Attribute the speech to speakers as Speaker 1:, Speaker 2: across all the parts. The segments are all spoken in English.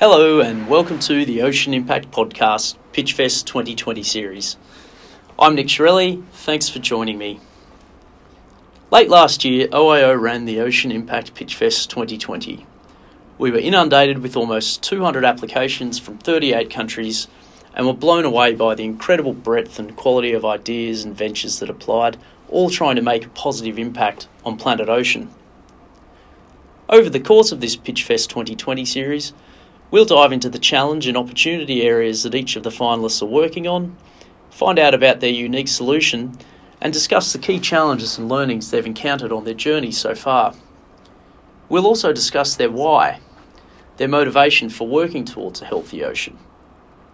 Speaker 1: Hello, and welcome to the Ocean Impact Podcast Pitchfest 2020 series. I'm Nick Chiarelli. Thanks for joining me. Late last year, OIO ran the Ocean Impact Pitchfest 2020. We were inundated with almost 200 applications from 38 countries and were blown away by the incredible breadth and quality of ideas and ventures that applied, all trying to make a positive impact on planet ocean. Over the course of this Pitchfest 2020 series, We'll dive into the challenge and opportunity areas that each of the finalists are working on, find out about their unique solution, and discuss the key challenges and learnings they've encountered on their journey so far. We'll also discuss their why, their motivation for working towards a healthy ocean,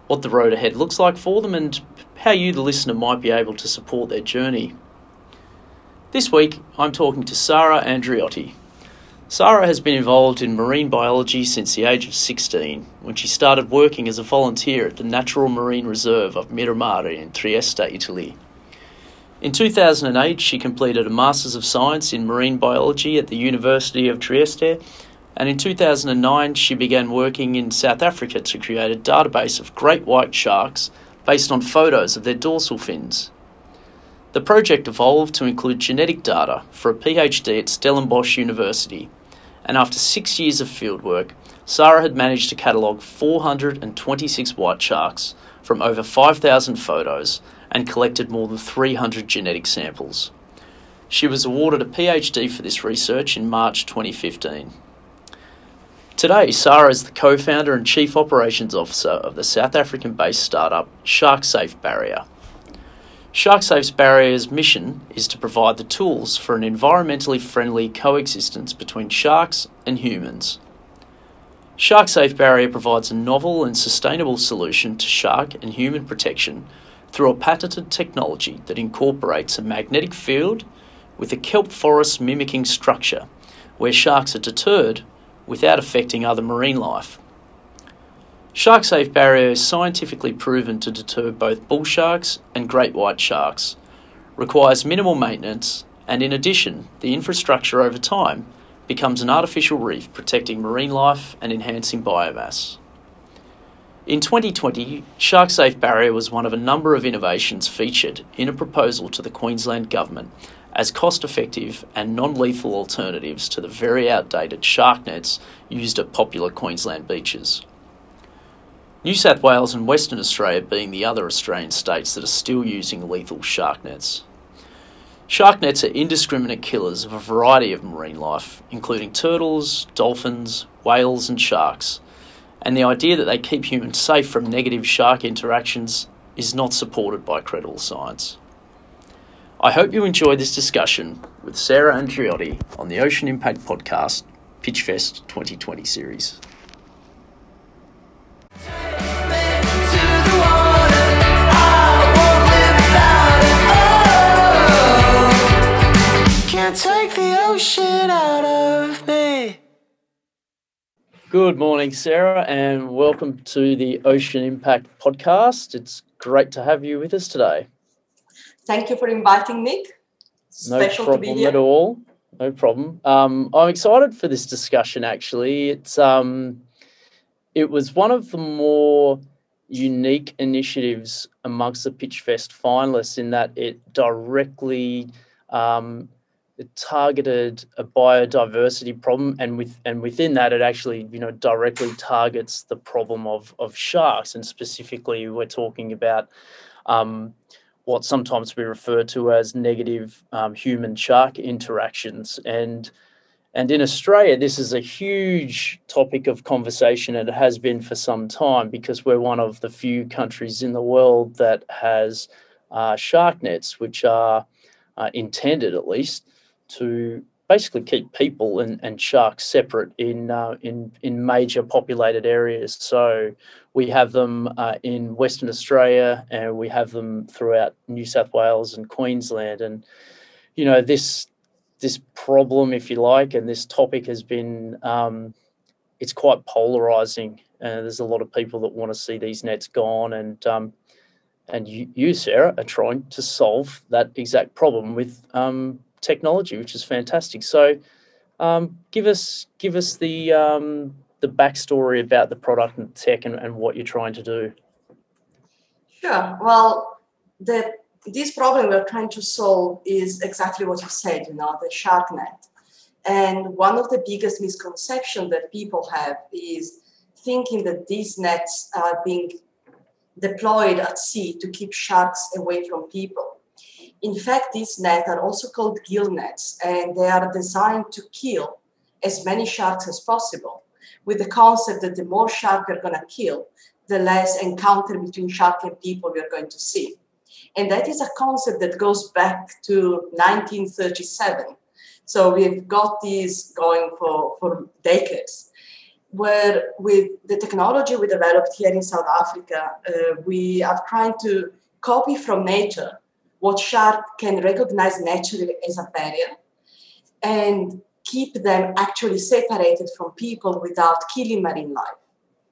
Speaker 1: what the road ahead looks like for them, and how you, the listener, might be able to support their journey. This week, I'm talking to Sara Andreotti, Sara has been involved in marine biology since the age of 16, when she started working as a volunteer at the Natural Marine Reserve of Miramare in Trieste, Italy. In 2008, she completed a Masters of Science in Marine Biology at the University of Trieste, and in 2009, she began working in South Africa to create a database of great white sharks based on photos of their dorsal fins. The project evolved to include genetic data for a PhD at Stellenbosch University, and after six years of fieldwork, Sara had managed to catalogue 426 white sharks from over 5,000 photos and collected more than 300 genetic samples. She was awarded a PhD for this research in March 2015. Today, Sara is the co founder and chief operations officer of the South African based startup SharkSafe Barrier. SharkSafe's barrier's mission is to provide the tools for an environmentally friendly coexistence between sharks and humans. SharkSafe Barrier provides a novel and sustainable solution to shark and human protection through a patented technology that incorporates a magnetic field with a kelp forest mimicking structure where sharks are deterred without affecting other marine life. SharkSafe barrier is scientifically proven to deter both bull sharks and great white sharks, requires minimal maintenance, and in addition, the infrastructure over time becomes an artificial reef protecting marine life and enhancing biomass. In 2020, SharkSafe Barrier was one of a number of innovations featured in a proposal to the Queensland Government as cost effective and non lethal alternatives to the very outdated shark nets used at popular Queensland beaches. New South Wales and Western Australia being the other Australian states that are still using lethal shark nets. Shark nets are indiscriminate killers of a variety of marine life, including turtles, dolphins, whales, and sharks, and the idea that they keep humans safe from negative shark interactions is not supported by credible science. I hope you enjoyed this discussion with Sara Andreotti on the Ocean Impact Podcast Pitchfest 2020 series. take the ocean out of me. Good morning, Sara, and welcome to the Ocean Impact podcast. It's great to have you with us today.
Speaker 2: Thank you for inviting me.
Speaker 1: No Special problem at all. No problem. Um, I'm excited for this discussion. Actually, it's um, it was one of the more unique initiatives amongst the Pitchfest finalists in that it directly um, it targeted a biodiversity problem and with and within that it actually you know directly targets the problem of of sharks. And specifically we're talking about um, what sometimes we refer to as negative um, human shark interactions. And and in Australia, this is a huge topic of conversation, and it has been for some time because we're one of the few countries in the world that has uh, shark nets, which are uh, intended at least to basically keep people and, and sharks separate in uh, in in major populated areas. So we have them uh, in Western Australia, and we have them throughout New South Wales and Queensland. And you know this this problem, if you like, and this topic has been um, it's quite polarizing. Uh, there's a lot of people that want to see these nets gone, and um, and you, you, Sara, are trying to solve that exact problem with um, technology, which is fantastic. So, um, give us give us the um, the the backstory about the product and tech and, and what you're trying to do?
Speaker 2: Sure. Well, the this problem we're trying to solve is exactly what you said, you know, the shark net. And one of the biggest misconceptions that people have is thinking that these nets are being deployed at sea to keep sharks away from people. In fact, these nets are also called gill nets, and they are designed to kill as many sharks as possible, with the concept that the more shark we're going to kill, the less encounter between shark and people we're going to see. And that is a concept that goes back to 1937. So we've got this going for, for decades. Where with the technology we developed here in South Africa, uh, we are trying to copy from nature what shark can recognize naturally as a barrier and keep them actually separated from people without killing marine life.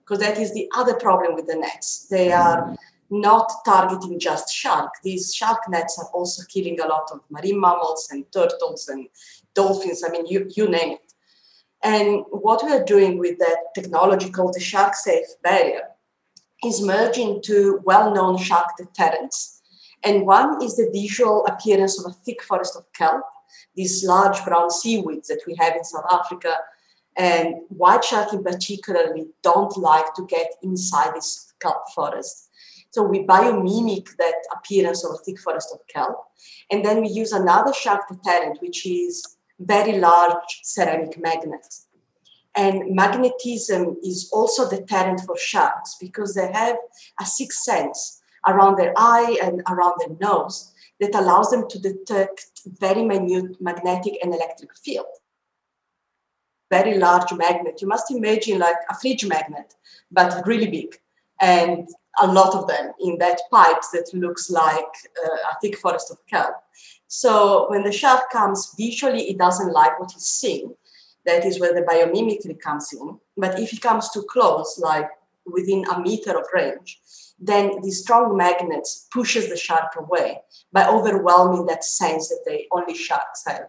Speaker 2: Because that is the other problem with the nets. They are not targeting just shark. These shark nets are also killing a lot of marine mammals and turtles and dolphins. I mean, you, you name it. And what we are doing with that technology called the shark safe barrier is merging two well known shark deterrents. And one is the visual appearance of a thick forest of kelp, these large brown seaweeds that we have in South Africa. And white shark in particular don't like to get inside this kelp forest. So we biomimic that appearance of a thick forest of kelp. And then we use another shark deterrent, which is very large ceramic magnets. And magnetism is also deterrent for sharks because they have a sixth sense around their eye and around their nose that allows them to detect very minute magnetic and electric field. Very large magnet. You must imagine like a fridge magnet, but really big. And a lot of them in that pipe that looks like uh, a thick forest of kelp. So when the shark comes, visually it doesn't like what he's seeing. That is where the biomimicry comes in. But if he comes too close, like within a meter of range, then the strong magnets pushes the shark away by overwhelming that sense that they only sharks have.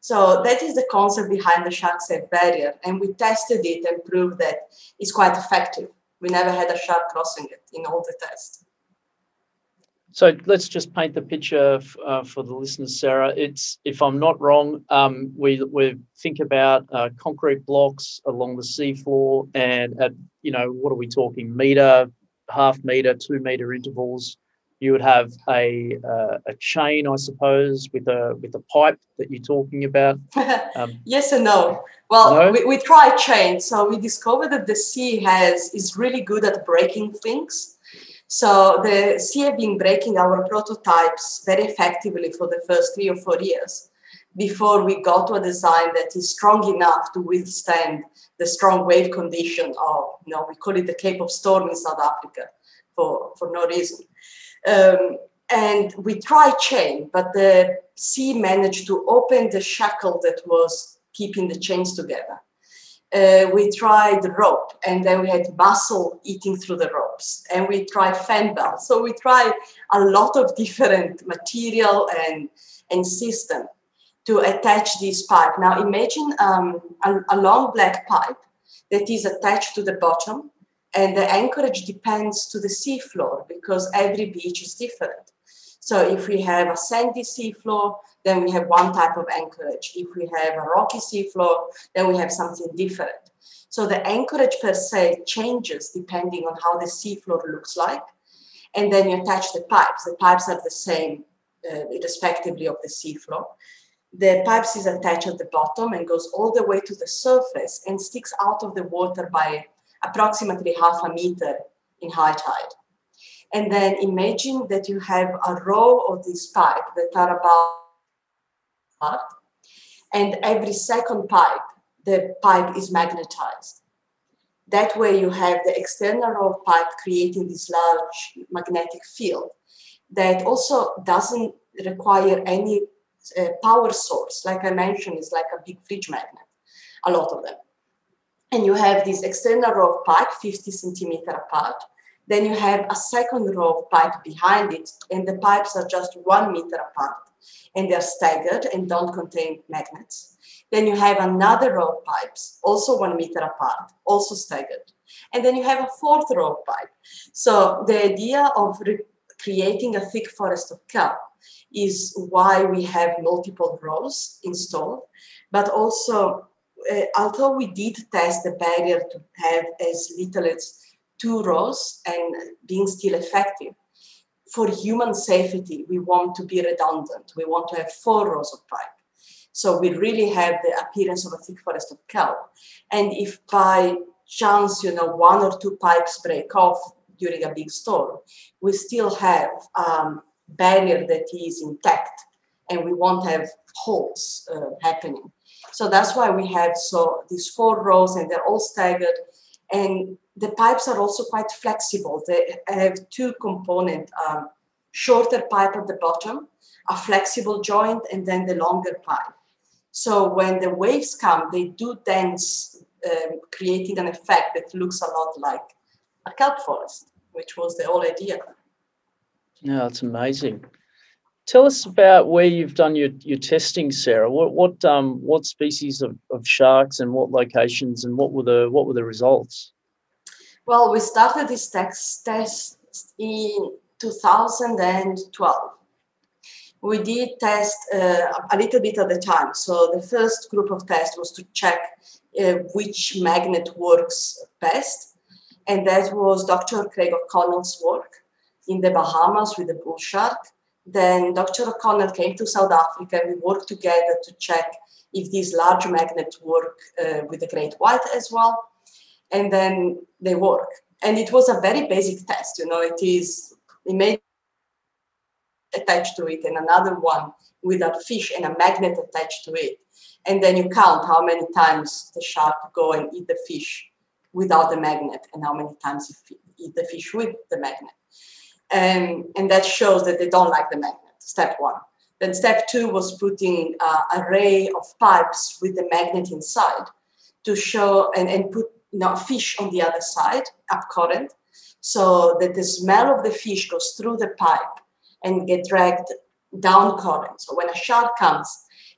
Speaker 2: So that is the concept behind the shark safe barrier. And we tested it and proved that it's quite effective we never had a sharp crossing it in all the tests.
Speaker 1: So let's just paint the picture uh, for the listeners, Sara. It's if I'm not wrong, um, we we think about uh, concrete blocks along the seafloor, and at you know what are we talking meter, half meter, two meter intervals. You would have a uh, a chain, I suppose, with a with a pipe that you're talking about.
Speaker 2: Um, yes and no. Well, no? we, we tried chain. So we discovered that the sea has is really good at breaking things. So the sea have been breaking our prototypes very effectively for the first three or four years before we got to a design that is strong enough to withstand the strong wave condition of, you know, we call it the Cape of Storm in South Africa for, for no reason. Um, and we tried chain, but the sea managed to open the shackle that was keeping the chains together. Uh, we tried rope and then we had mussel eating through the ropes and we tried fan belt. So we tried a lot of different material and, and system to attach this pipe. Now imagine um, a, a long black pipe that is attached to the bottom and the anchorage depends to the seafloor because every beach is different. So if we have a sandy seafloor, then we have one type of anchorage. If we have a rocky seafloor, then we have something different. So the anchorage per se changes depending on how the seafloor looks like. And then you attach the pipes. The pipes are the same, uh, respectively, of the seafloor. The pipes is attached at the bottom and goes all the way to the surface and sticks out of the water by approximately half a meter in high tide. And then imagine that you have a row of these pipes that are about and every second pipe, the pipe is magnetized. That way you have the external row of pipe creating this large magnetic field that also doesn't require any uh, power source. Like I mentioned, it's like a big fridge magnet, a lot of them. And you have this external row of pipe, 50 centimeter apart. Then you have a second row of pipe behind it, and the pipes are just one meter apart and they're staggered and don't contain magnets. Then you have another row of pipes, also one meter apart, also staggered. And then you have a fourth row of pipe. So the idea of re- creating a thick forest of kelp is why we have multiple rows installed, but also uh, although we did test the barrier to have as little as two rows and being still effective, for human safety, we want to be redundant. We want to have four rows of pipe. So we really have the appearance of a thick forest of kelp. And if by chance, you know, one or two pipes break off during a big storm, we still have um, barrier that is intact and we won't have holes uh, happening. So that's why we have so these four rows and they're all staggered. And the pipes are also quite flexible. They have two component, um, shorter pipe at the bottom, a flexible joint, and then the longer pipe. So when the waves come, they do dance, um, creating an effect that looks a lot like a kelp forest, which was the whole idea.
Speaker 1: Yeah, that's amazing. Tell us about where you've done your, your testing, Sara. What what um what species of, of sharks and what locations and what were the what were the results?
Speaker 2: Well, we started this test test in 2012. We did test uh, a little bit at the time. So the first group of tests was to check uh, which magnet works best, and that was Dr. Craig O'Connell's work in the Bahamas with the bull shark then Dr. O'Connell came to South Africa and we worked together to check if these large magnets work uh, with the great white as well. And then they work. And it was a very basic test, you know, it is image attached to it and another one with a fish and a magnet attached to it. And then you count how many times the shark go and eat the fish without the magnet and how many times it eat the fish with the magnet. And, and that shows that they don't like the magnet, step one. Then step two was putting an array of pipes with the magnet inside to show and, and put you know, fish on the other side, up current, so that the smell of the fish goes through the pipe and get dragged down current. So when a shark comes,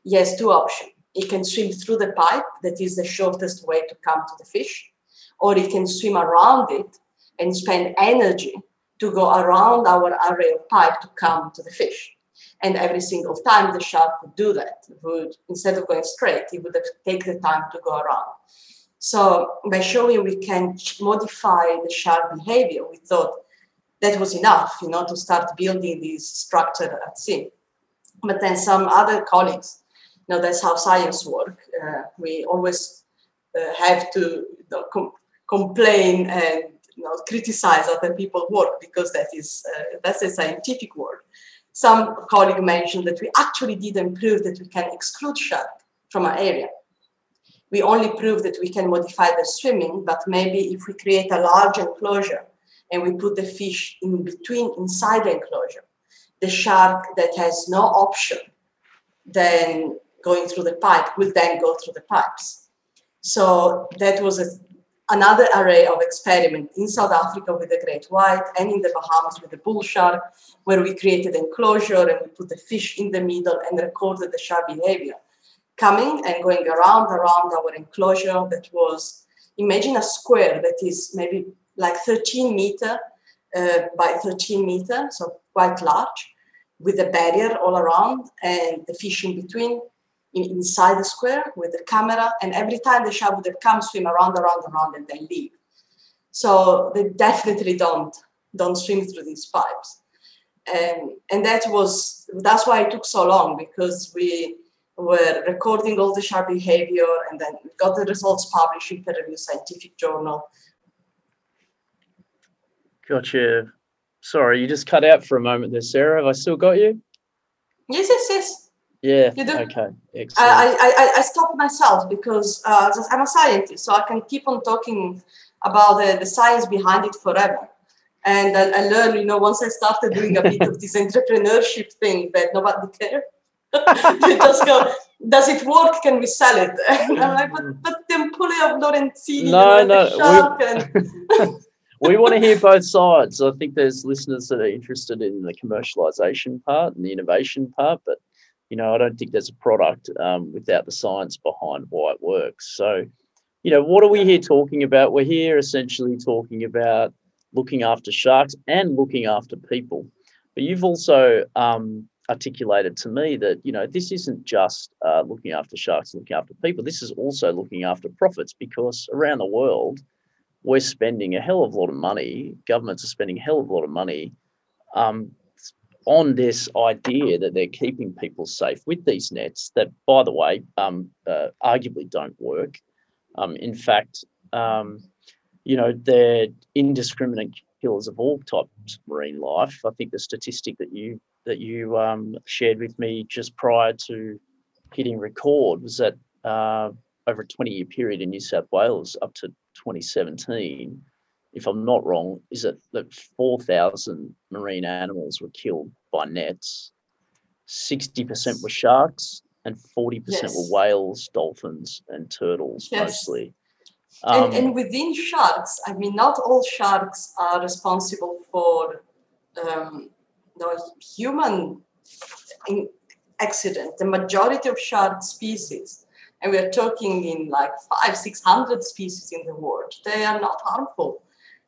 Speaker 2: he has two options. He can swim through the pipe, that is the shortest way to come to the fish, or he can swim around it and spend energy to go around our array of pipe to come to the fish. And every single time the shark would do that, would instead of going straight, he would take the time to go around. So by showing we can modify the shark behavior, we thought that was enough, you know, to start building this structure at sea. But then some other colleagues, you know, that's how science works. Uh, we always uh, have to you know, com- complain and you know, criticize other people's work because that is uh, that's a scientific work. Some colleague mentioned that we actually didn't prove that we can exclude shark from our area. We only prove that we can modify their swimming, but maybe if we create a large enclosure and we put the fish in between inside the enclosure, the shark that has no option then going through the pipe will then go through the pipes. So that was a another array of experiments in South Africa with the great white and in the Bahamas with the bull shark, where we created enclosure and we put the fish in the middle and recorded the shark behavior. Coming and going around around our enclosure that was imagine a square that is maybe like 13 meter uh, by 13 meter, so quite large, with a barrier all around and the fish in between in, inside the square with the camera, and every time the shark would come, swim around, around, around, and then leave. So they definitely don't don't swim through these pipes, and and that was that's why it took so long because we were recording all the shark behavior, and then got the results published in peer-reviewed scientific journal.
Speaker 1: Gotcha. Sorry, you just cut out for a moment there, Sara. Have I still got you?
Speaker 2: Yes, yes, yes.
Speaker 1: Yeah. You do? Okay.
Speaker 2: Excellent. I, I, I stopped myself because uh, I'm a scientist, so I can keep on talking about the, the science behind it forever. And I, I learned, you know, once I started doing a bit of this entrepreneurship thing that nobody cared. they just go, does it work? Can we sell it? And I'm like, but, but of Lorenzini,
Speaker 1: no, no, we, and... we want to hear both sides. I think there's listeners that are interested in the commercialization part and the innovation part, but you know, I don't think there's a product um, without the science behind why it works. So, you know, what are we here talking about? We're here essentially talking about looking after sharks and looking after people. But you've also um, articulated to me that you know this isn't just uh, looking after sharks, looking after people. This is also looking after profits because around the world we're spending a hell of a lot of money. Governments are spending a hell of a lot of money um, on this idea that they're keeping people safe with these nets. That, by the way, um, uh, arguably don't work. Um, in fact, um, you know they're indiscriminate killers of all types of marine life. I think the statistic that you that you um, shared with me just prior to hitting record was that uh, over a 20 year period in New South Wales up to 2017, if I'm not wrong, is it that 4,000 marine animals were killed by nets. 60% were sharks and 40% yes. were whales, dolphins, and turtles yes. mostly.
Speaker 2: Um, and, and, within sharks, I mean, not all sharks are responsible for um, the human accident. The majority of shark species, and we are talking in like five, six hundred species in the world, they are not harmful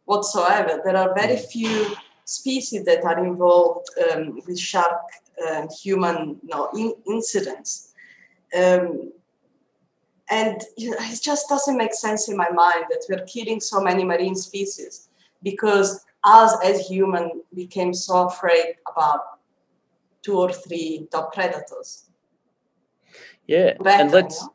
Speaker 2: whatsoever. There are very few species that are involved um, with shark uh, human you know, in- incidents. Um, and it just doesn't make sense in my mind that we're killing so many marine species because us as human became so afraid about two or three top predators.
Speaker 1: Yeah, and let's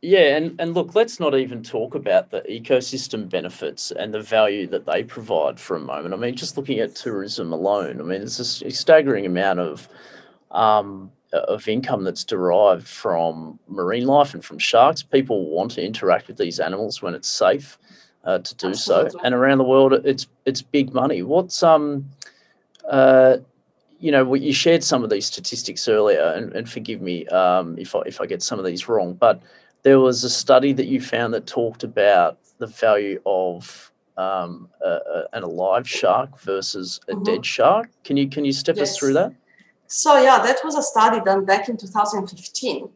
Speaker 1: yeah, and, and look, let's not even talk about the ecosystem benefits and the value that they provide for a moment. I mean, just looking at tourism alone, I mean, it's a staggering amount of um, of income that's derived from marine life and from sharks. People want to interact with these animals when it's safe uh, to do Absolutely. so, and around the world, it's it's big money. What's um, uh, you know, you shared some of these statistics earlier, and, and forgive me um, if I if I get some of these wrong, but there was a study that you found that talked about the value of um, a, a, an alive shark versus a mm-hmm. dead shark. Can you can you step yes. us through that?
Speaker 2: So yeah, that was a study done back in 2015,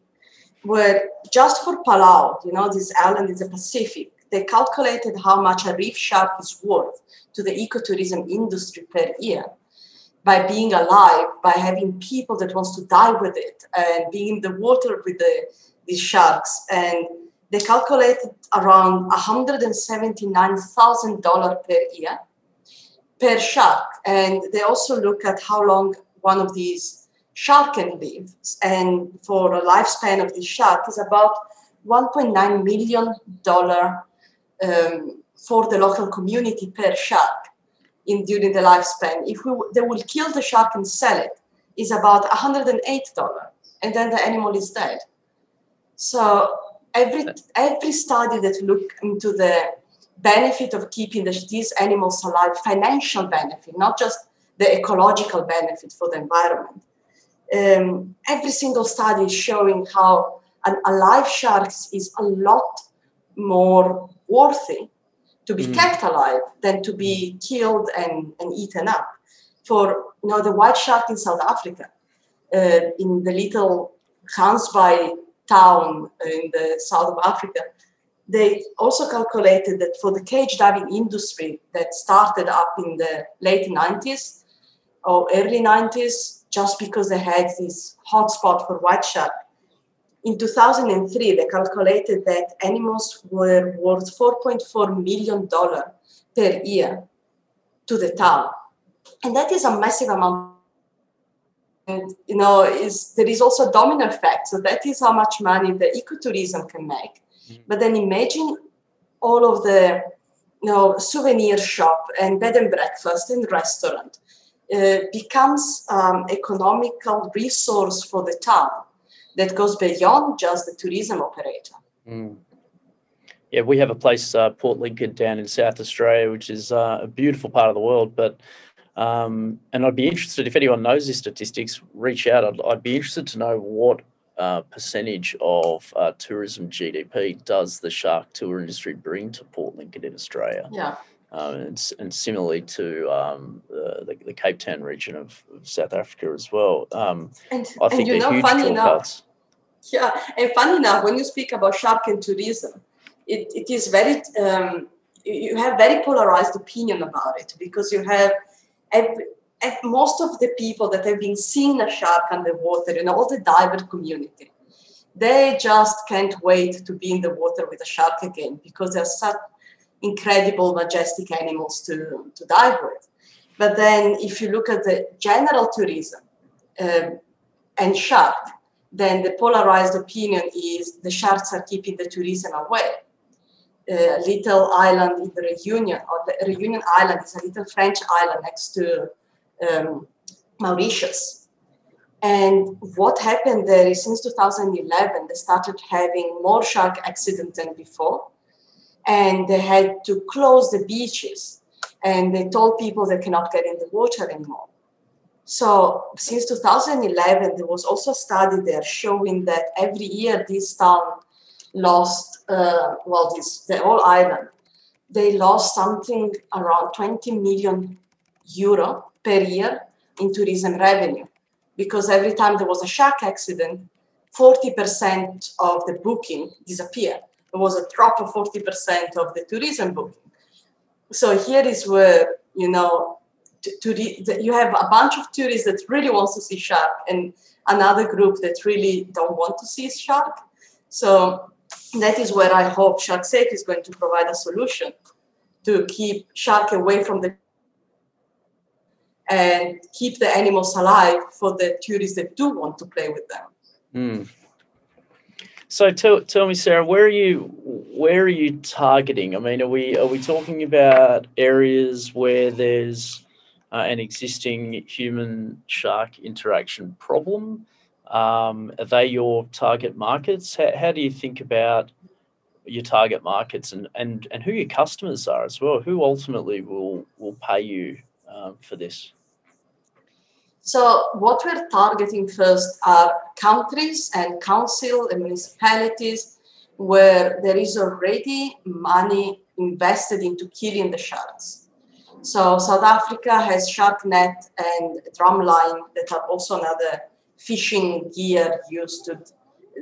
Speaker 2: where just for Palau, you know, this island in the Pacific, they calculated how much a reef shark is worth to the ecotourism industry per year by being alive, by having people that wants to die with it, and being in the water with the these sharks, and they calculated around $179,000 per year per shark. And they also look at how long one of these shark can live. And for a lifespan of this shark is about $1.9 million um, for the local community per shark in during the lifespan. If we, they will kill the shark and sell it, is about $108, and then the animal is dead. So every every study that look into the benefit of keeping the, these animals alive, financial benefit, not just the ecological benefit for the environment. Um, every single study is showing how an alive shark is a lot more worthy to be mm. kept alive than to be killed and, and eaten up. For you know, the white shark in South Africa, uh, in the little Gansbaai town in the south of Africa, they also calculated that for the cage diving industry that started up in the late 90s or early 90s, just because they had this hotspot for white shark, in 2003, they calculated that animals were worth $4.4 million per year to the town. And that is a massive amount and you know is there is also a domino effect so that is how much money the ecotourism can make mm-hmm. but then imagine all of the you know souvenir shop and bed and breakfast and restaurant uh, becomes um, economical resource for the town that goes beyond just the tourism operator mm.
Speaker 1: Yeah, we have a place, uh, Port Lincoln, down in South Australia, which is uh, a beautiful part of the world. But um, and I'd be interested if anyone knows these statistics, reach out. I'd, I'd be interested to know what uh, percentage of uh, tourism GDP does the shark tour industry bring to Port Lincoln in Australia?
Speaker 2: Yeah.
Speaker 1: um, and, and, similarly to um, the, the, Cape Town region of, of South Africa as well. Um,
Speaker 2: and, I think you know, funny enough, yeah, and funny enough, when you speak about shark and tourism, it, it is very um, you have very polarized opinion about it because you have most of the people that have been seeing a shark underwater, you know, all the diver community, they just can't wait to be in the water with a shark again because they're such incredible, majestic animals to, to dive with. But then, if you look at the general tourism um, and shark, then the polarized opinion is the sharks are keeping the tourism away. Uh, little island in the Reunion, or the Reunion Island is a little French island next to um, Mauritius. And what happened there is since 2011, they started having more shark accidents than before. And they had to close the beaches. And they told people they cannot get in the water anymore. So since 2011, there was also a study there showing that every year this town lost, uh, well, this the whole island, they lost something around 20 million euro per year in tourism revenue because every time there was a shark accident, 40% of the booking disappeared. There was a drop of 40% of the tourism booking. So here is where, you know, to, to you have a bunch of tourists that really wants to see shark and another group that really don't want to see shark. So that is where I hope Shark Safe is going to provide a solution to keep shark away from the and keep the animals alive for the tourists that do want to play with them.
Speaker 1: Mm. So tell, tell me, Sara, where are you where are you targeting? I mean, are we are we talking about areas where there's uh, an existing human shark interaction problem? Um, are they your target markets? How, how do you think about your target markets and, and, and who your customers are as well? Who ultimately will will pay you um, for this?
Speaker 2: So what we're targeting first are countries and council and municipalities where there is already money invested into killing the sharks. So South Africa has SharkNet and Drumline that are also another fishing gear used to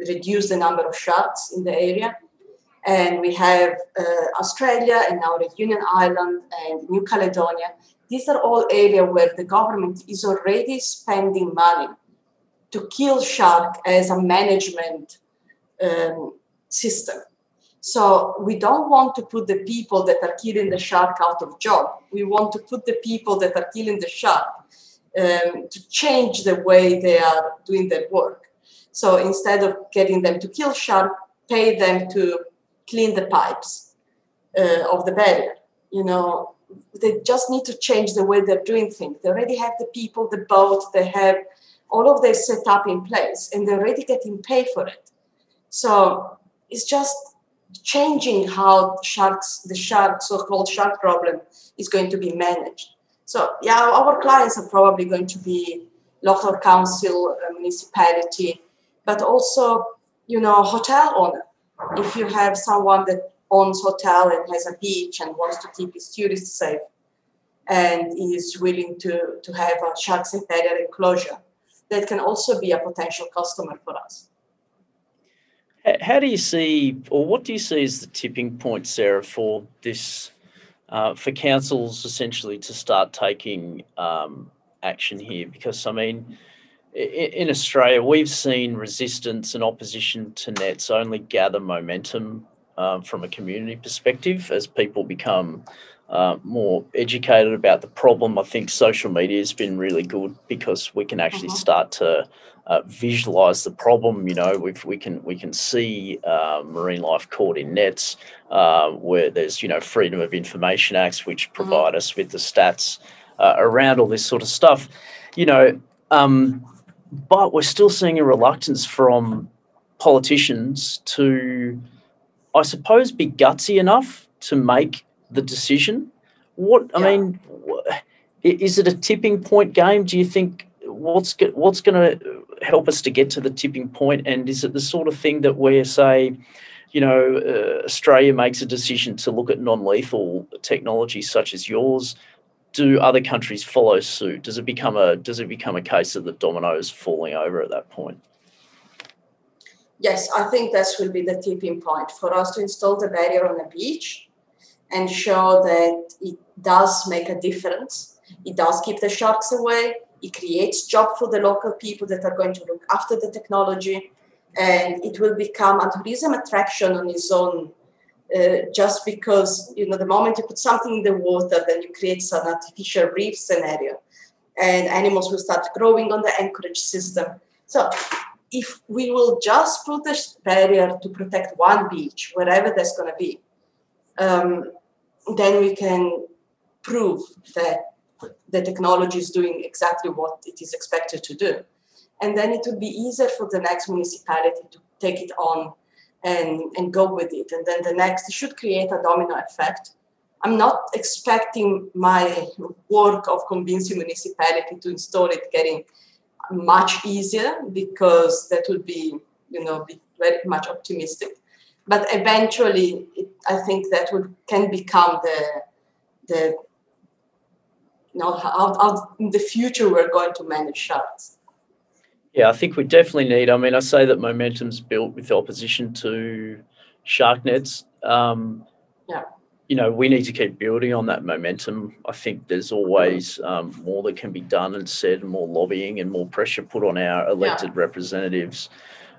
Speaker 2: reduce the number of sharks in the area. And we have uh, Australia and now Reunion Island and New Caledonia these are all areas where the government is already spending money to kill shark as a management um, system. So we don't want to put the people that are killing the shark out of job. We want to put the people that are killing the shark um, to change the way they are doing their work. So instead of getting them to kill shark, pay them to clean the pipes uh, of the barrier. You know, they just need to change the way they're doing things. They already have the people, the boat, they have all of their set up in place, and they're already getting paid for it. So it's just changing how sharks, the shark, so-called shark problem, is going to be managed. So yeah, our clients are probably going to be local council, uh, municipality, but also you know hotel owner. If you have someone that owns hotel and has a beach and wants to keep his tourists safe and is willing to, to have a shark barrier enclosure that can also be a potential customer for us.
Speaker 1: How do you see, or what do you see as the tipping point, Sara, for this, uh, for councils essentially to start taking um, action here? Because I mean, in Australia, we've seen resistance and opposition to nets only gather momentum um, from a community perspective as people become uh, more educated about the problem. I think social media has been really good because we can actually uh-huh. start to uh, visualize the problem. You know, we we can we can see uh, marine life caught in nets uh, where there's you know Freedom of Information Acts which uh-huh. provide uh-huh. us with the stats uh, around all this sort of stuff. You know, um, but we're still seeing a reluctance from politicians to I suppose, be gutsy enough to make the decision. What I yeah. mean, is it a tipping point game? Do you think what's what's going to help us to get to the tipping point? And is it the sort of thing that we're say you know, uh, Australia makes a decision to look at non-lethal technologies such as yours, do other countries follow suit? Does it become a does it become a case of the dominoes falling over at that point?
Speaker 2: Yes, I think this will be the tipping point for us to install the barrier on the beach and show that it does make a difference. It does keep the sharks away. It creates job for the local people that are going to look after the technology and it will become a tourism attraction on its own uh, just because you know the moment you put something in the water then you create an artificial reef scenario and animals will start growing on the anchorage system. So if we will just put a barrier to protect one beach wherever that's going to be um, then we can prove that the technology is doing exactly what it is expected to do and then it will be easier for the next municipality to take it on and, and go with it. And then the next, should create a domino effect. I'm not expecting my work of convincing municipality to install it getting much easier because that would be, you know, be very much optimistic. But eventually, it, I think that would can become the the you know how, how in the future we're going to manage sharks.
Speaker 1: Yeah, I think we definitely need. I mean, I say that momentum's built with opposition to shark nets. Um,
Speaker 2: yeah.
Speaker 1: You know, we need to keep building on that momentum. I think there's always um, more that can be done and said, and more lobbying and more pressure put on our elected yeah. representatives.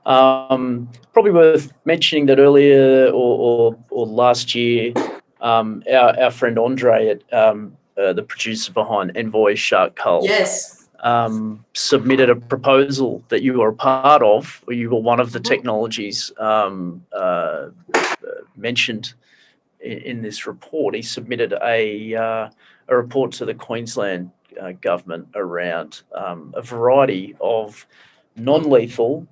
Speaker 1: Um, probably worth mentioning that earlier or, or, or last year, um, our, our friend Andre, at, um, uh, the producer behind Envoy Shark Cull,
Speaker 2: yes
Speaker 1: um, submitted a proposal that you were a part of, or you were one of the mm-hmm. technologies um, uh, mentioned in, in, this report. He submitted a, uh, a report to the Queensland uh, government around um, a variety of non lethal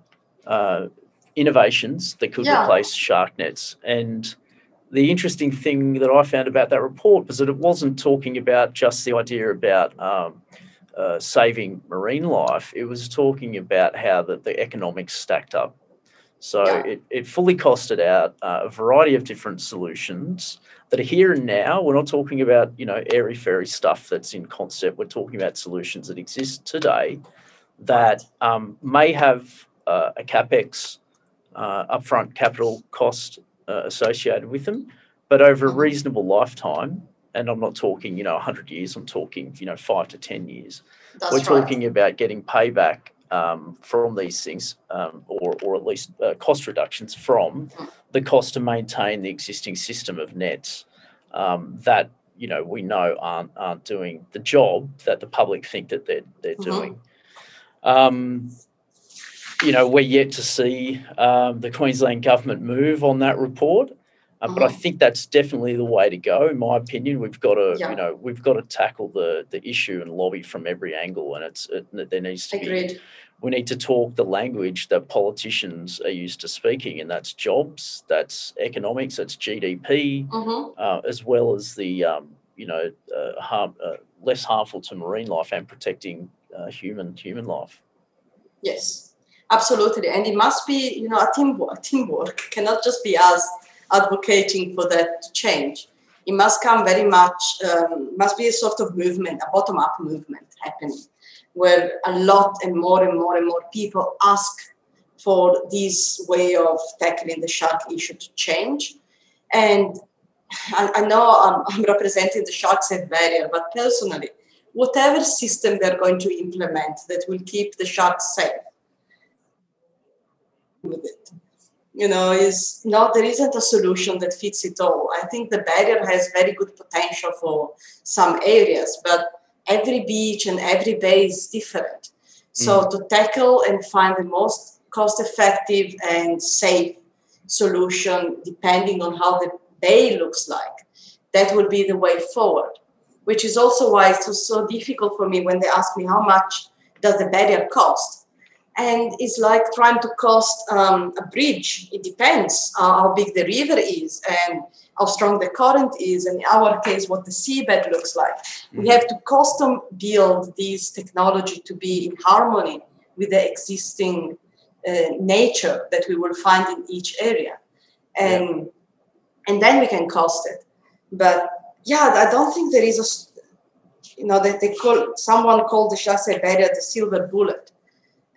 Speaker 1: uh, innovations that could yeah. replace shark nets. And the interesting thing that I found about that report was that it wasn't talking about just the idea about um, uh, saving marine life, it was talking about how the, the economics stacked up. So yeah. it, it fully costed out uh, a variety of different solutions that are here and now. We're not talking about, you know, airy fairy stuff that's in concept. We're talking about solutions that exist today that um, may have uh, a capex uh, upfront capital cost uh, associated with them, but over a reasonable lifetime, and I'm not talking, you know, 100 years, I'm talking, you know, five to 10 years. That's We're right. talking about getting payback um, from these things, um, or, or at least uh, cost reductions from the cost to maintain the existing system of nets um, that, you know, we know aren't, aren't doing the job that the public think that they're, they're mm-hmm. doing. You know, we're yet to see um, the Queensland government move on that report. Um, But I mm-hmm. think that's definitely the way to go, in my opinion. We've got to, yeah. you know, we've got to tackle the the issue and lobby from every angle, and it's it, there needs to
Speaker 2: Agreed.
Speaker 1: be. We need to talk the language that politicians are used to speaking, and that's jobs, that's economics, that's GDP,
Speaker 2: mm-hmm.
Speaker 1: uh, as well as the, um, you know, uh, harm, uh, less harmful to marine life and protecting uh, human human life.
Speaker 2: Yes, absolutely, and it must be, you know, a teamwork. Teamwork cannot just be us advocating for that to change. It must come very much, um, must be a sort of movement, a bottom up movement happening, where a lot and more and more and more people ask for this way of tackling the shark issue to change. And I, I know I'm, I'm, representing the SharkSafe barrier, but personally, whatever system they're going to implement that will keep the sharks safe with it you know, is not there isn't a solution that fits it all. I think the barrier has very good potential for some areas, but every beach and every bay is different. So mm. to tackle and find the most cost-effective and safe solution, depending on how the bay looks like, that will be the way forward. Which is also why it's so difficult for me when they ask me how much does the barrier cost and it's like trying to cost um, a bridge. It depends uh, how big the river is and how strong the current is, and in our case, what the seabed looks like. Mm-hmm. We have to custom build this technology to be in harmony with the existing uh, nature that we will find in each area. and yeah. and then we can cost it. But yeah, I don't think there is a you know that they call someone called the SharkSafe barrier the silver bullet,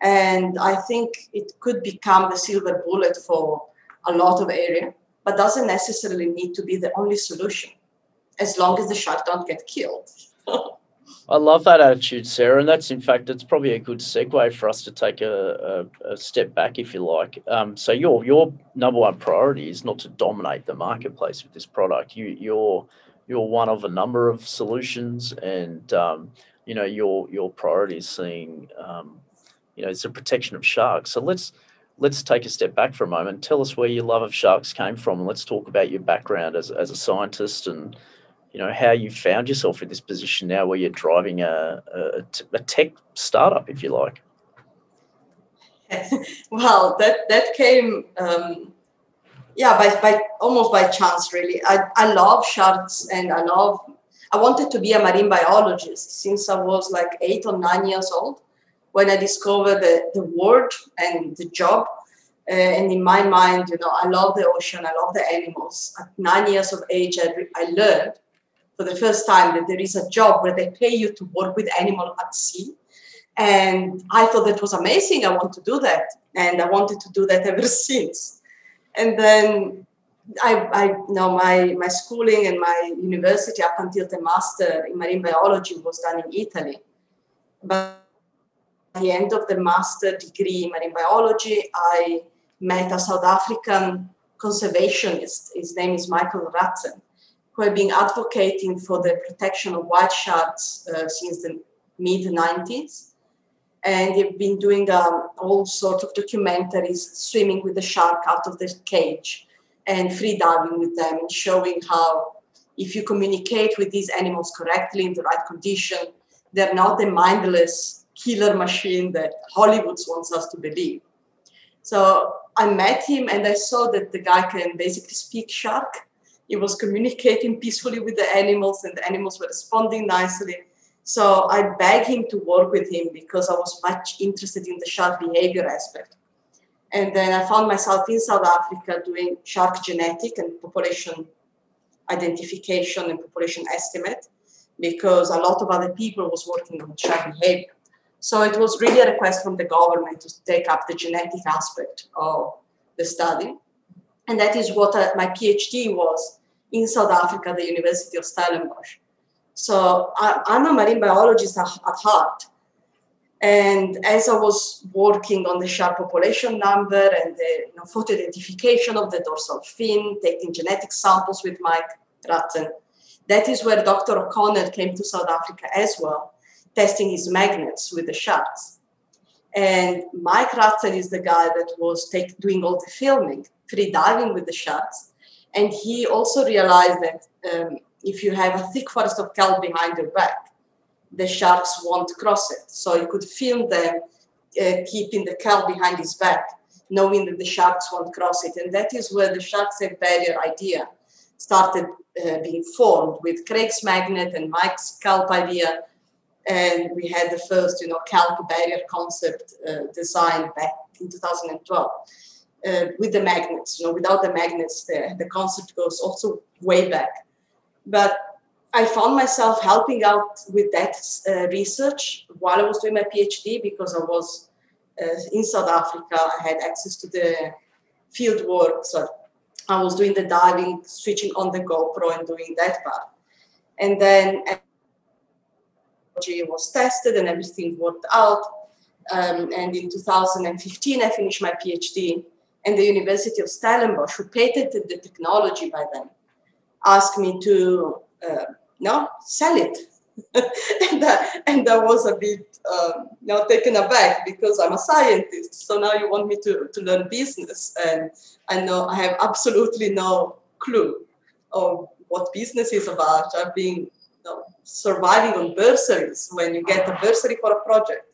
Speaker 2: and I think it could become the silver bullet for a lot of area, but doesn't necessarily need to be the only solution, as long as the shark don't get killed.
Speaker 1: I love that attitude, Sara, and that's in fact it's probably a good segue for us to take a, a, a step back, if you like. Um, so your your number one priority is not to dominate the marketplace with this product. You you're you're one of a number of solutions, and um, you know your your priority is seeing um, you know it's the protection of sharks. So let's let's take a step back for a moment. Tell us where your love of sharks came from, and let's talk about your background as as a scientist and you know how you found yourself in this position now where you're driving a, a, a tech startup if you like
Speaker 2: well that that came um, yeah by, by almost by chance really I, I love sharks and i love i wanted to be a marine biologist since i was like eight or nine years old when i discovered the, the word and the job uh, and in my mind you know i love the ocean i love the animals at nine years of age i, I learned for the first time that there is a job where they pay you to work with animals at sea. And I thought that was amazing. I want to do that. And I wanted to do that ever since. And then I, I you know my, my schooling and my university up until the master in marine biology was done in Italy. But the end of the master degree in marine biology, I met a South African conservationist. His name is Michael Rutzen who have been advocating for the protection of white sharks uh, since the mid 90s. And they've been doing um, all sorts of documentaries, swimming with the shark out of the cage and free diving with them, and showing how if you communicate with these animals correctly in the right condition, they're not the mindless killer machine that Hollywood wants us to believe. So I met him and I saw that the guy can basically speak shark he was communicating peacefully with the animals, and the animals were responding nicely. So I begged him to work with him because I was much interested in the shark behavior aspect. And then I found myself in South Africa doing shark genetic and population identification and population estimate because a lot of other people was working on shark behavior. So it was really a request from the government to take up the genetic aspect of the study. And that is what uh, my PhD was in South Africa, the University of Stellenbosch. So I, am a marine biologist at, heart. And as I was working on the shark population number and the you know, photo identification of the dorsal fin, taking genetic samples with Mike Rutzen, that is where Dr. O'Connell came to South Africa as well, testing his magnets with the sharks. And Mike Rutzen is the guy that was take, doing all the filming, free diving with the sharks. And he also realized that um, if you have a thick forest of kelp behind your back, the sharks won't cross it. So you could film them uh, keeping the kelp behind his back, knowing that the sharks won't cross it. And that is where the SharkSafe barrier idea started uh, being formed with Craig's magnet and Mike's kelp idea. And we had the first, you know, kelp barrier concept uh, designed back in 2012 uh, with the magnets. You know, without the magnets, the, the concept goes also way back. But I found myself helping out with that uh, research while I was doing my PhD because I was uh, in South Africa. I had access to the field work, so I was doing the diving, switching on the GoPro and doing that part. And then was tested and everything worked out. Um, and in 2015, I finished my PhD and the University of Stellenbosch, who patented the technology by then, asked me to uh, no sell it. and, uh, and I was a bit um, you know, taken aback because I'm a scientist. So now you want me to, to learn business. And I know I have absolutely no clue of what business is about. I've been know, surviving on bursaries when you get a bursary for a project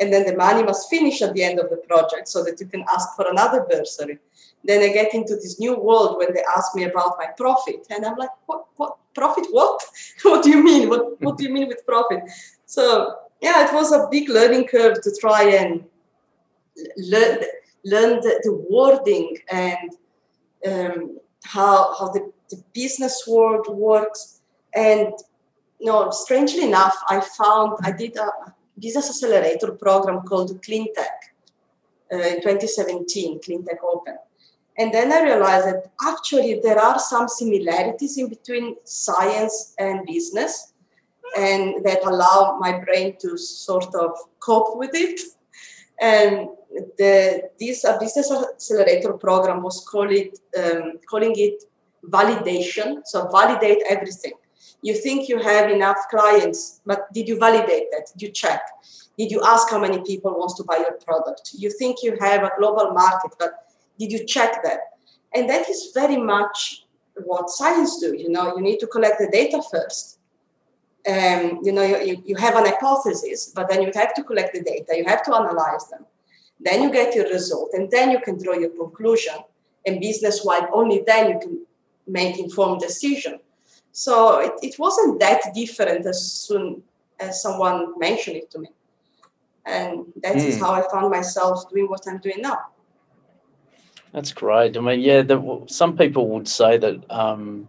Speaker 2: and then the money must finish at the end of the project so that you can ask for another bursary. Then I get into this new world when they ask me about my profit, and I'm like, what? What profit? What? what do you mean? What What do you mean with profit? So yeah, it was a big learning curve to try and learn learn the, the wording and um, how, how the, the business world works. And know, strangely enough, I found I did a business accelerator program called CleanTech uh, in 2017, CleanTech Open. And then I realized that actually there are some similarities in between science and business, and that allow my brain to sort of cope with it. And the, this uh, business accelerator program was call it, um, calling it validation. So validate everything. You think you have enough clients, but did you validate that? Did you check? Did you ask how many people wants to buy your product? You think you have a global market, but did you check that? And that is very much what science do. You know, you need to collect the data first. Um, you know, you, you have an hypothesis, but then you have to collect the data. You have to analyze them then you get your result, and then you can draw your conclusion. And business wide, only then you can make informed decision. So it, it wasn't that different as soon as someone mentioned it to me. And that mm. is hmm. how I found myself doing what I'm doing now.
Speaker 1: That's great. I mean, yeah, the, some people would say that um,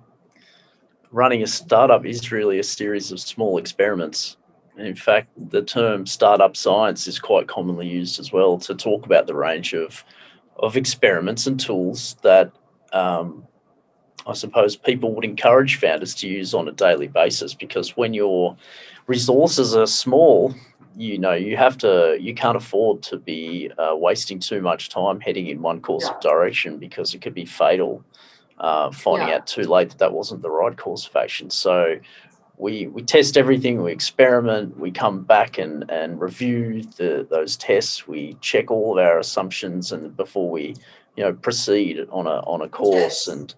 Speaker 1: running a startup is really a series of small experiments in fact, the term startup science is quite commonly used as well to talk about the range of of experiments and tools that um, I suppose people would encourage founders to use on a daily basis because when your resources are small, you know you have to you can't afford to be uh, wasting too much time heading in one course yeah. of direction because it could be fatal. Uh, finding yeah. out too late that that wasn't the right course of action. So we we test everything we experiment we come back and and review the those tests we check all of our assumptions and before we you know proceed on a on a course and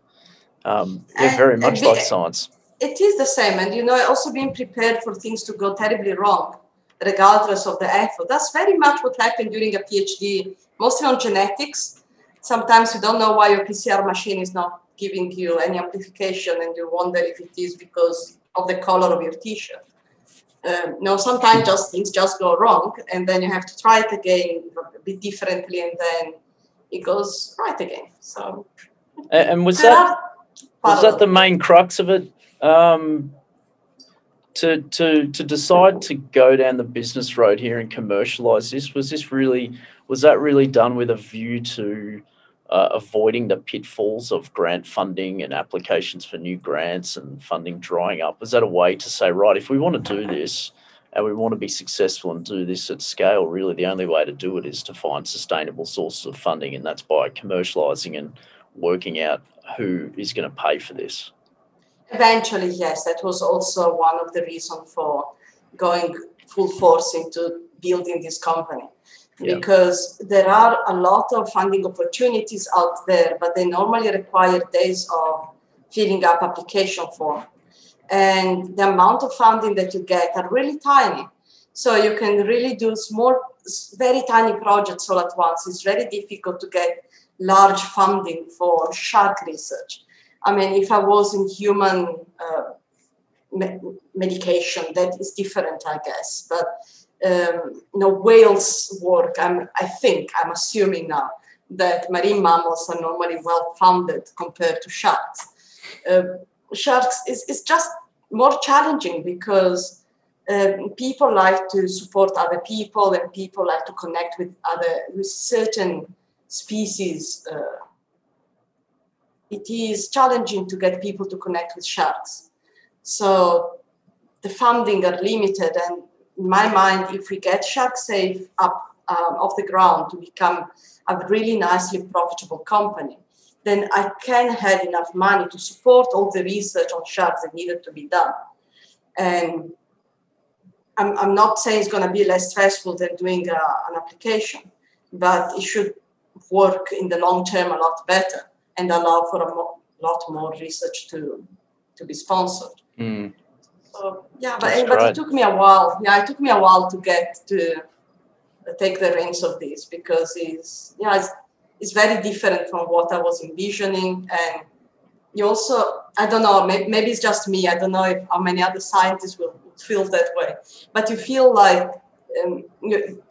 Speaker 1: um, yeah, very much like science
Speaker 2: it is the same and you know also being prepared for things to go terribly wrong regardless of the effort that's very much what happened during a phd mostly on genetics sometimes you don't know why your pcr machine is not giving you any amplification and you wonder if it is because of the color of your t-shirt. Um, no, sometimes just things just go wrong, and then you have to try it again a bit differently, and then it goes right again. So,
Speaker 1: and was that was that the main crux of it? Um, to to to decide to go down the business road here and commercialize this was this really was that really done with a view to uh, avoiding the pitfalls of grant funding and applications for new grants and funding drying up? Was that a way to say, right, if we want to do this and we want to be successful and do this at scale, really the only way to do it is to find sustainable sources of funding, and that's by commercializing and working out who is going to pay for this?
Speaker 2: Eventually, yes. That was also one of the reasons for going full force into building this company yeah. because there are a lot of funding opportunities out there, but they normally require days of filling up application form. And the amount of funding that you get are really tiny. So you can really do small, very tiny projects all at once. It's very difficult to get large funding for shark research. I mean, if I was in human uh, me- medication, that is different, I guess. But um, you know, whales work, I'm, I think, I'm assuming now, that marine mammals are normally well funded compared to sharks. Uh, sharks is, is just more challenging because um, people like to support other people and people like to connect with other with certain species. Uh, it is challenging to get people to connect with sharks. So the funding are limited and in my mind, if we get SharkSafe up um, off the ground to become a really nicely profitable company, then I can have enough money to support all the research on sharks that needed to be done. And I'm, I'm not saying it's going to be less stressful than doing uh, an application, but it should work in the long term a lot better and allow for a mo- lot more research to, to be sponsored.
Speaker 1: Mm.
Speaker 2: So yeah, but, but it took me a while. Yeah, it took me a while to get to take the reins of this because it's yeah, it's, it's very different from what I was envisioning, and you also I don't know maybe, maybe it's just me. I don't know if how many other scientists will feel that way, but you feel like um, you,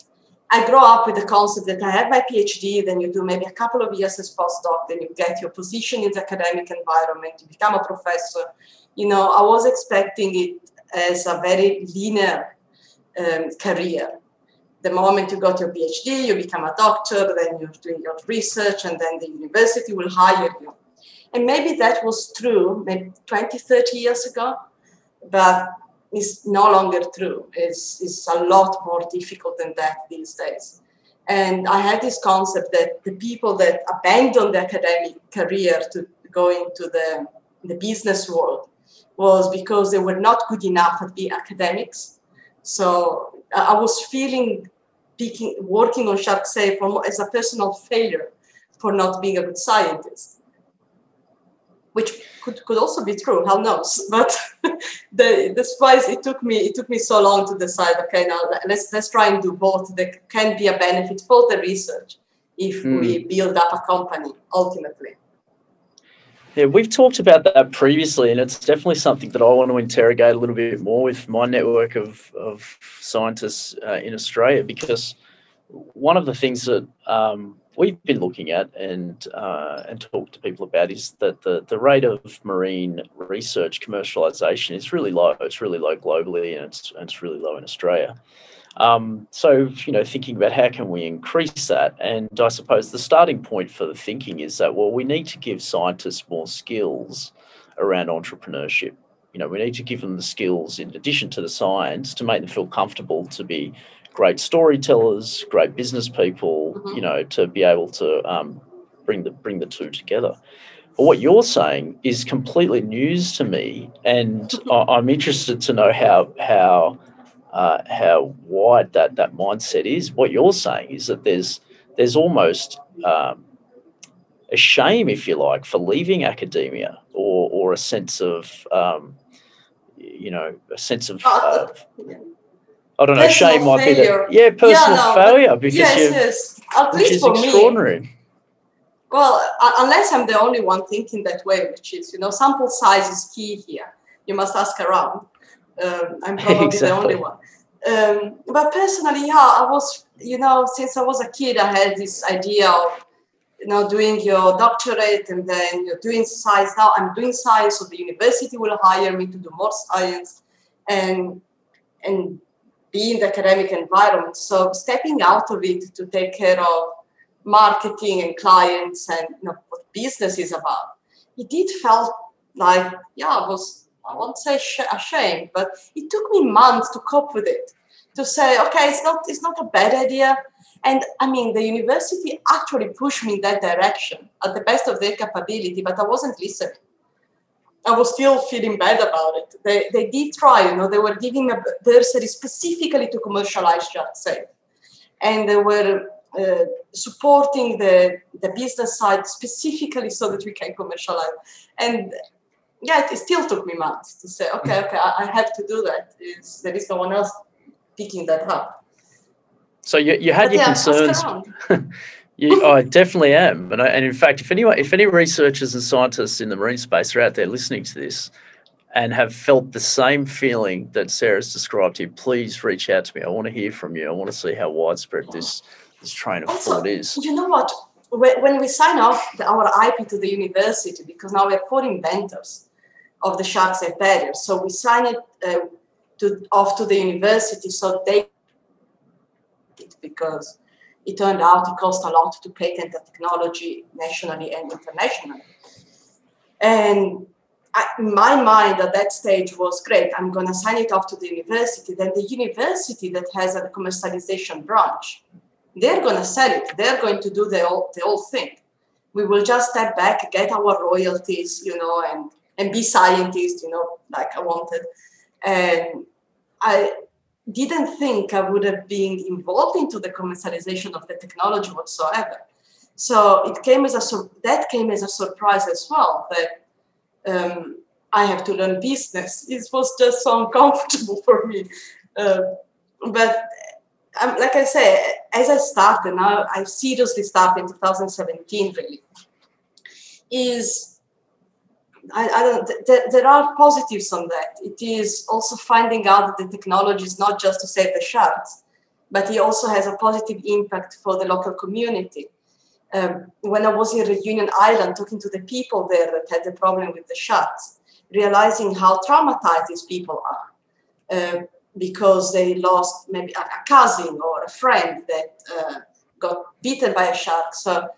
Speaker 2: I grow up with the concept that I have my PhD, then you do maybe a couple of years as postdoc, then you get your position in the academic environment, you become a professor. You know, I was expecting it as a very linear um, career. The moment you got your PhD, you become a doctor, then you're doing your research, and then the university will hire you. And maybe that was true maybe 20, 30 years ago, but it's no longer true. It's, it's a lot more difficult than that these days. And I had this concept that the people that abandoned the academic career to go into the, the business world was because they were not good enough at being academics. So I was feeling picking, working on SharkSafe as a personal failure for not being a good scientist which could, could also be true who knows but the despite it took me it took me so long to decide okay now let's let's try and do both there can be a benefit for the research if mm. we build up a company ultimately
Speaker 1: yeah, we've talked about that previously, and it's definitely something that I want to interrogate a little bit more with my network of, of scientists uh, in Australia because one of the things that um, we've been looking at and uh, and talk to people about is that the, the rate of marine research commercialization is really low. It's really low globally, and it's and it's really low in Australia. Um, so you know, thinking about how can we increase that, and I suppose the starting point for the thinking is that well, we need to give scientists more skills around entrepreneurship. You know, we need to give them the skills in addition to the science to make them feel comfortable to be great storytellers, great business people, mm-hmm. you know, to be able to um, bring the bring the two together. But what you're saying is completely news to me, and I'm interested to know how how uh, how wide that that mindset is. What you're saying is that there's there's almost um, a shame, if you like, for leaving academia, or or a sense of um, you know a sense of uh, I don't know. Personal shame might failure. be the yeah personal yeah, no, failure because yes, yes. At which is extraordinary. Me,
Speaker 2: well, unless I'm the only one thinking that way, which is you know sample size is key here. You must ask around. Um, I'm probably exactly. the only one. Um, but personally, yeah, I was you know since I was a kid, I had this idea of you know doing your doctorate and then you're doing science. Now I'm doing science, so the university will hire me to do more science, and and be in the academic environment. So stepping out of it to take care of marketing and clients and you know, what business is about, it did felt like, yeah, I was, I won't say ashamed, but it took me months to cope with it. To say, okay, it's not, it's not a bad idea. And I mean, the university actually pushed me in that direction at the best of their capability, but I wasn't listening. I was still feeling bad about it. They, they did try, you know, they were giving a bursary specifically to commercialize Safe. And they were uh, supporting the, the business side specifically so that we can commercialize. And yeah, it still took me months to say, okay, okay, I, I have to do that. It's, there is no one else picking that up.
Speaker 1: So you, you had but your yeah, concerns. You, I definitely am, and, I, and in fact, if anyone, if any researchers and scientists in the marine space are out there listening to this and have felt the same feeling that Sara's described here, please reach out to me. I want to hear from you. I want to see how widespread this this train of also, thought is.
Speaker 2: You know what? When we sign off our IP to the university, because now we're four inventors of the SharkSafe barrier, so we sign it uh, to off to the university so they because it turned out it cost a lot to patent the technology nationally and internationally. And I, my mind at that stage was great. I'm going to sign it off to the university. Then the university that has a commercialization branch, they're going to sell it. They're going to do the whole, the whole thing. We will just step back, get our royalties, you know, and and be scientists, you know, like I wanted. And I didn't think I would have been involved into the commercialization of the technology whatsoever. So it came as a that came as a surprise as well that um, I have to learn business. It was just so uncomfortable for me. Uh, but um, like I say, as I started now, I seriously started in 2017. Really, is I, I don't, th- there are positives on that. It is also finding out that the technology is not just to save the sharks, but it also has a positive impact for the local community. Um, when I was in Reunion Island talking to the people there that had the problem with the sharks, realizing how traumatized these people are uh, because they lost maybe a, a, cousin or a friend that uh, got bitten by a shark. So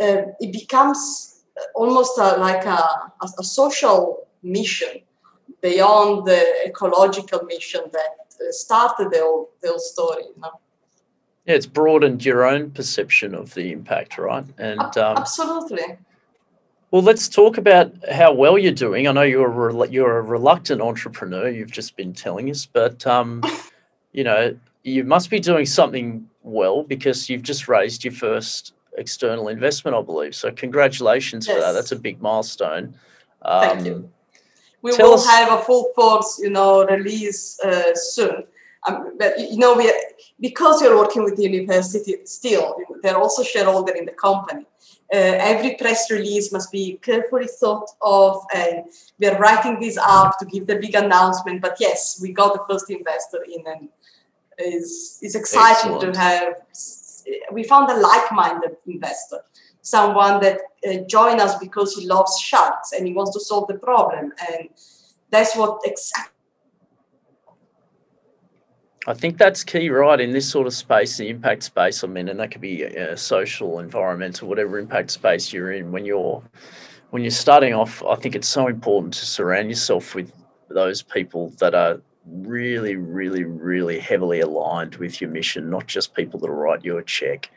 Speaker 2: uh, it becomes almost a, like a, a, a, social mission beyond the ecological mission that uh, started the whole, the whole story. You know?
Speaker 1: Yeah, it's broadened your own perception of the impact, right?
Speaker 2: And um, absolutely.
Speaker 1: Well, let's talk about how well you're doing. I know you're a, you're a reluctant entrepreneur. You've just been telling us, but um, you know you must be doing something well because you've just raised your first external investment, I believe. So congratulations yes. for that. That's a big milestone.
Speaker 2: Um, Thank you. We will us- have a full force, you know, release uh, soon. Um, but you know, we because you're working with the university still, they're also shareholder in the company. Uh, every press release must be carefully thought of, and we are writing this up to give the big announcement. But yes, we got the first investor in, and is is exciting Excellent. to have. We found a like-minded investor, someone that uh, joined us because he loves sharks and he wants to solve the problem, and that's what exactly
Speaker 1: I think that's key, right? In this sort of space, the impact space. I mean, and that could be a social, environmental, whatever impact space you're in. When you're when you're starting off, I think it's so important to surround yourself with those people that are really, really, really heavily aligned with your mission, not just people that will write you a check.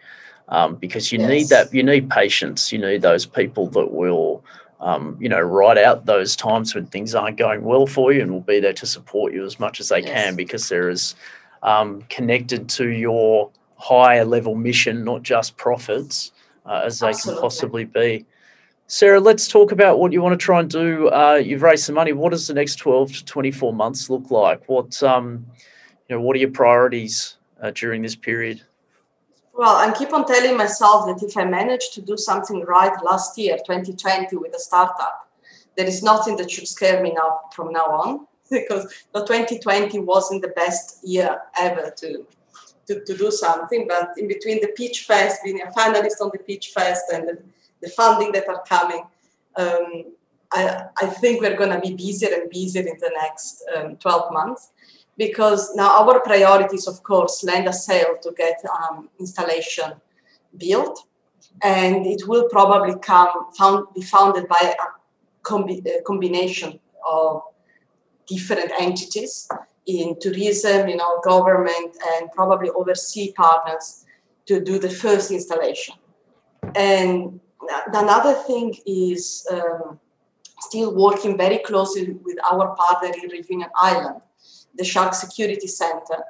Speaker 1: Um, because you yes. need that, you need patience. You need those people that will um, you know, write out those times when things aren't going well for you and will be there to support you as much as they yes. can because they're as um, connected to your higher level mission, not just profits, uh, as they Absolutely. can possibly be. Sara, let's talk about what you want to try and do. Uh, you've raised some money. What does the next 12 to 24 months look like? What, um, you know, what are your priorities uh, during this period?
Speaker 2: Well, I keep on telling myself that if I manage to do something right last year, 2020, with a startup, there is nothing that should scare me now from now on because the 2020 wasn't the best year ever to, to, to do something. But in between the Pitchfest, being a finalist on the Pitchfest, and the, the funding that are coming, um, I, I think we're going to be busier and busier in the next um, 12 months because now our priority is, of course, land a sale to get um, installation built. And it will probably come found, be founded by a, combi- a combination of different entities in tourism, you know, government, and probably overseas partners to do the first installation. And another thing is um, still working very closely with our partner in Reunion Island the Shark Security Center,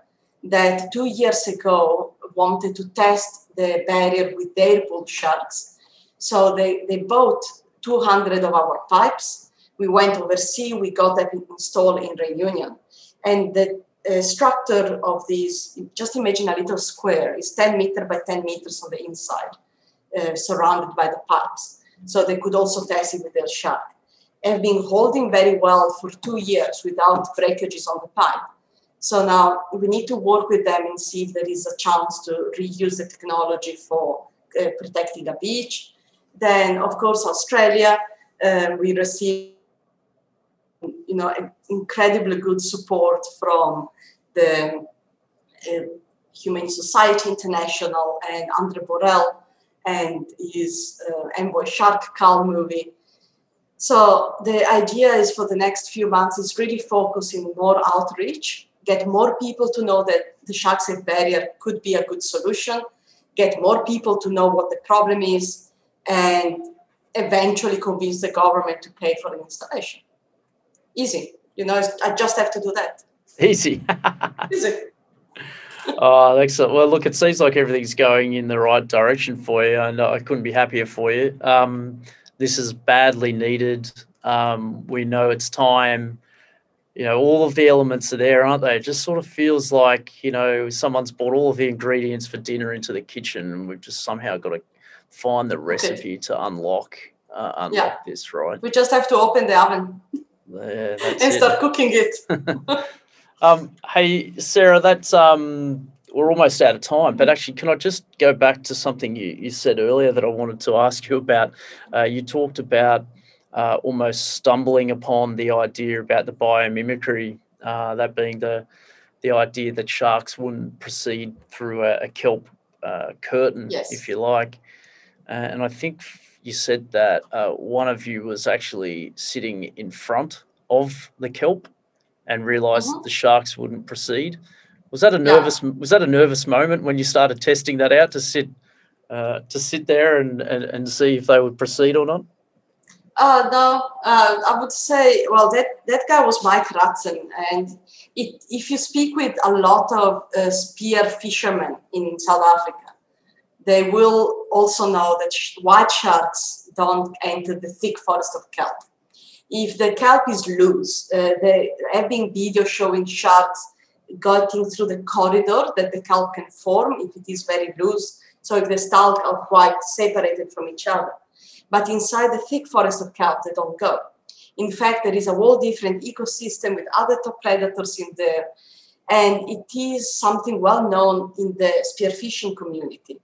Speaker 2: that two years ago wanted to test the barrier with their bull sharks. So they, they bought 200 of our pipes. We went overseas, we got them installed in Reunion. And the uh, structure of these, just imagine a little square, is 10 meter by 10 meters on the inside, uh, surrounded by the pipes. So they could also test it with their shark have been holding very well for two years without breakages on the pipe. So now we need to work with them and see if there is a chance to reuse the technology for uh, protecting a beach. Then, of course, Australia, um, we receive you know incredibly good support from the uh, Humane Society International and Andre Borell and his uh, Envoy Shark Cull movie so the idea is for the next few months is really focusing more outreach, get more people to know that the SharkSafe barrier could be a good solution, get more people to know what the problem is, and eventually convince the government to pay for the installation. Easy. You know, I just have to do that.
Speaker 1: Easy.
Speaker 2: Easy.
Speaker 1: Oh, excellent. Well, look, it seems like everything's going in the right direction for you, and I couldn't be happier for you. Um, this is badly needed. Um, we know it's time. You know, all of the elements are there, aren't they? It just sort of feels like, you know, someone's brought all of the ingredients for dinner into the kitchen and we've just somehow got to find the recipe okay. to unlock uh, unlock yeah. this, right?
Speaker 2: We just have to open the oven
Speaker 1: yeah,
Speaker 2: and start cooking it.
Speaker 1: um, hey, Sara, that's um, we're almost out of time, but actually, can I just go back to something you, you said earlier that I wanted to ask you about? Uh, you talked about uh, almost stumbling upon the idea about the biomimicry, uh, that being the the idea that sharks wouldn't proceed through a, a kelp uh, curtain,
Speaker 2: Yes.
Speaker 1: if you like. Uh, and I think you said that uh, one of you was actually sitting in front of the kelp and realized that
Speaker 2: Mhm.
Speaker 1: the sharks wouldn't proceed. Was that a nervous? Was that a nervous moment when you started testing that out to sit uh, to sit there and, and, and see if they would proceed or not?
Speaker 2: Uh, no, uh, I would say, well, that, that guy was Mike Rutzen. And it, if you speak with a lot of uh, spear fishermen in South Africa, they will also know that white sharks don't enter the thick forest of kelp. If the kelp is loose, uh, have been videos showing sharks getting through the corridor that the kelp can form if it is very loose. So if the stalk are quite separated from each other but inside the thick forest of kelp they don't go. In fact, there is a whole different ecosystem with other top predators in there, and it is something well known in the spearfishing community.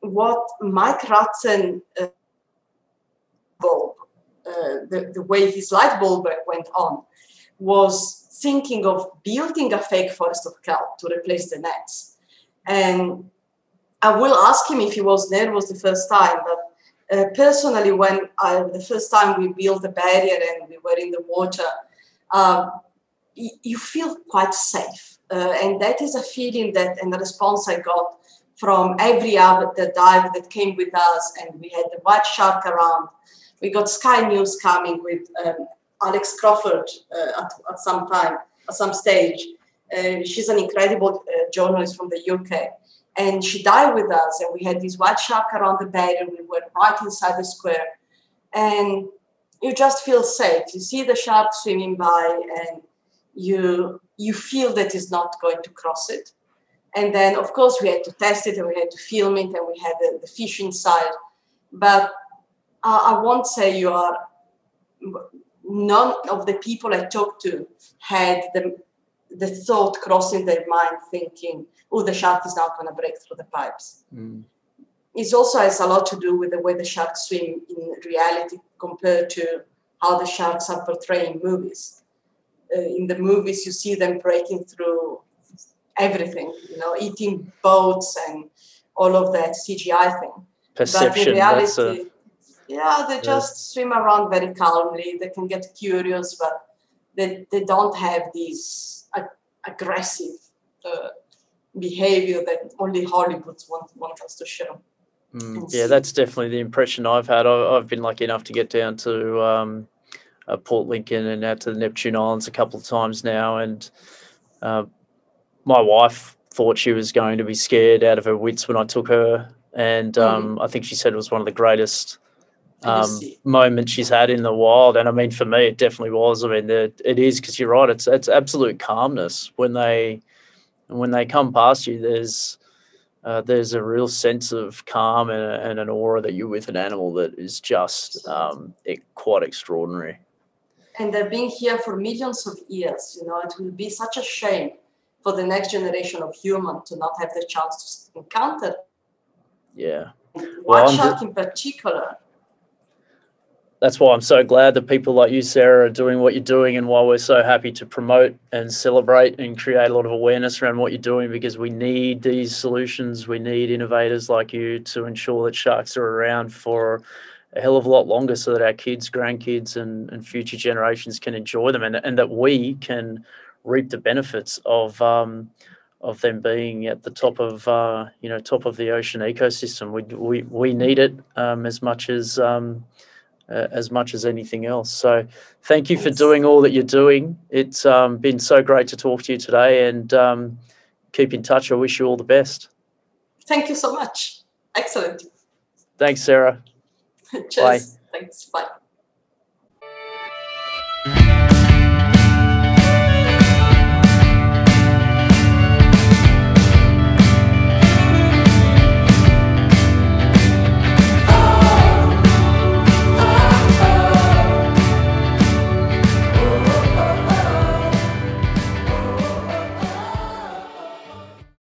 Speaker 2: What Mike Rutzen uh, the, the way his light bulb went on, was thinking of building a fake forest of kelp to replace the nets. And I will ask him if he was there was the first time, but uh, personally, when I, the first time we built the barrier and we were in the water, um, you feel quite safe. Uh, and that is a feeling that and the response I got from every other the dive that came with us. And we had the white shark around. We got Sky News coming with um, Alex Crawford uh, at, at some time, at some stage. Uh, she's an incredible uh, journalist from the UK and she died with us and we had this white shark around the bed and we were right inside the square. And you just feel safe. You see the shark swimming by and you you feel that it's not going to cross it. And then of course we had to test it and we had to film it and we had the, the fish inside. But uh, i won't say you are none of the people i talked to had the the thought crossing their mind thinking oh, the shark is not going to break through the pipes.
Speaker 1: Mm.
Speaker 2: It also has a lot to do with the way the sharks swim in reality compared to how the sharks are portrayed in movies. Uh, in the movies, you see them breaking through everything, you know, eating boats and all of that CGI thing.
Speaker 1: Perception.
Speaker 2: But in reality,
Speaker 1: that's a,
Speaker 2: yeah, they just swim around very calmly. They can get curious, but they, they don't have these ag- aggressive uh, behavior that only Hollywood want, want us to show.
Speaker 1: Mm, yeah, that's definitely the impression I've had. I, I've been lucky enough to get down to um, uh, Port Lincoln and out to the Neptune Islands a couple of times now, and uh, my wife thought she was going to be scared out of her wits when I took her, and um, I think she said it was one of the greatest um,
Speaker 2: see.
Speaker 1: moments she's had in the wild. And I mean, for me, it definitely was. I mean, it, it is because you're right. It's it's absolute calmness when they when they come past you. There's uh, there's a real sense of calm and, and an aura that you're with an animal that is just um, it, quite extraordinary.
Speaker 2: And they've been here for millions of years. You know, it will be such a shame for the next generation of human to not have the chance to encounter
Speaker 1: Yeah.
Speaker 2: white
Speaker 1: I'm
Speaker 2: shark in particular.
Speaker 1: That's why I'm so glad that people like you, Sara, are doing what you're doing, and why we're so happy to promote and celebrate and create a lot of awareness around what you're doing because we need these solutions. We need innovators like you to ensure that sharks are around for a hell of a lot longer so that our kids, grandkids, and, and future generations can enjoy them and, and that we can reap the benefits of. Um, of them being at the top of uh, you know top of the ocean ecosystem, we we, we need it um, as much as um, uh, as much as anything else. So, thank you for doing all that you're doing. It's um, been so great to talk to you today, and um, keep in touch. I wish you all the best.
Speaker 2: Thank you so much. Excellent.
Speaker 1: Thanks, Sara.
Speaker 2: Cheers. Thanks. Bye.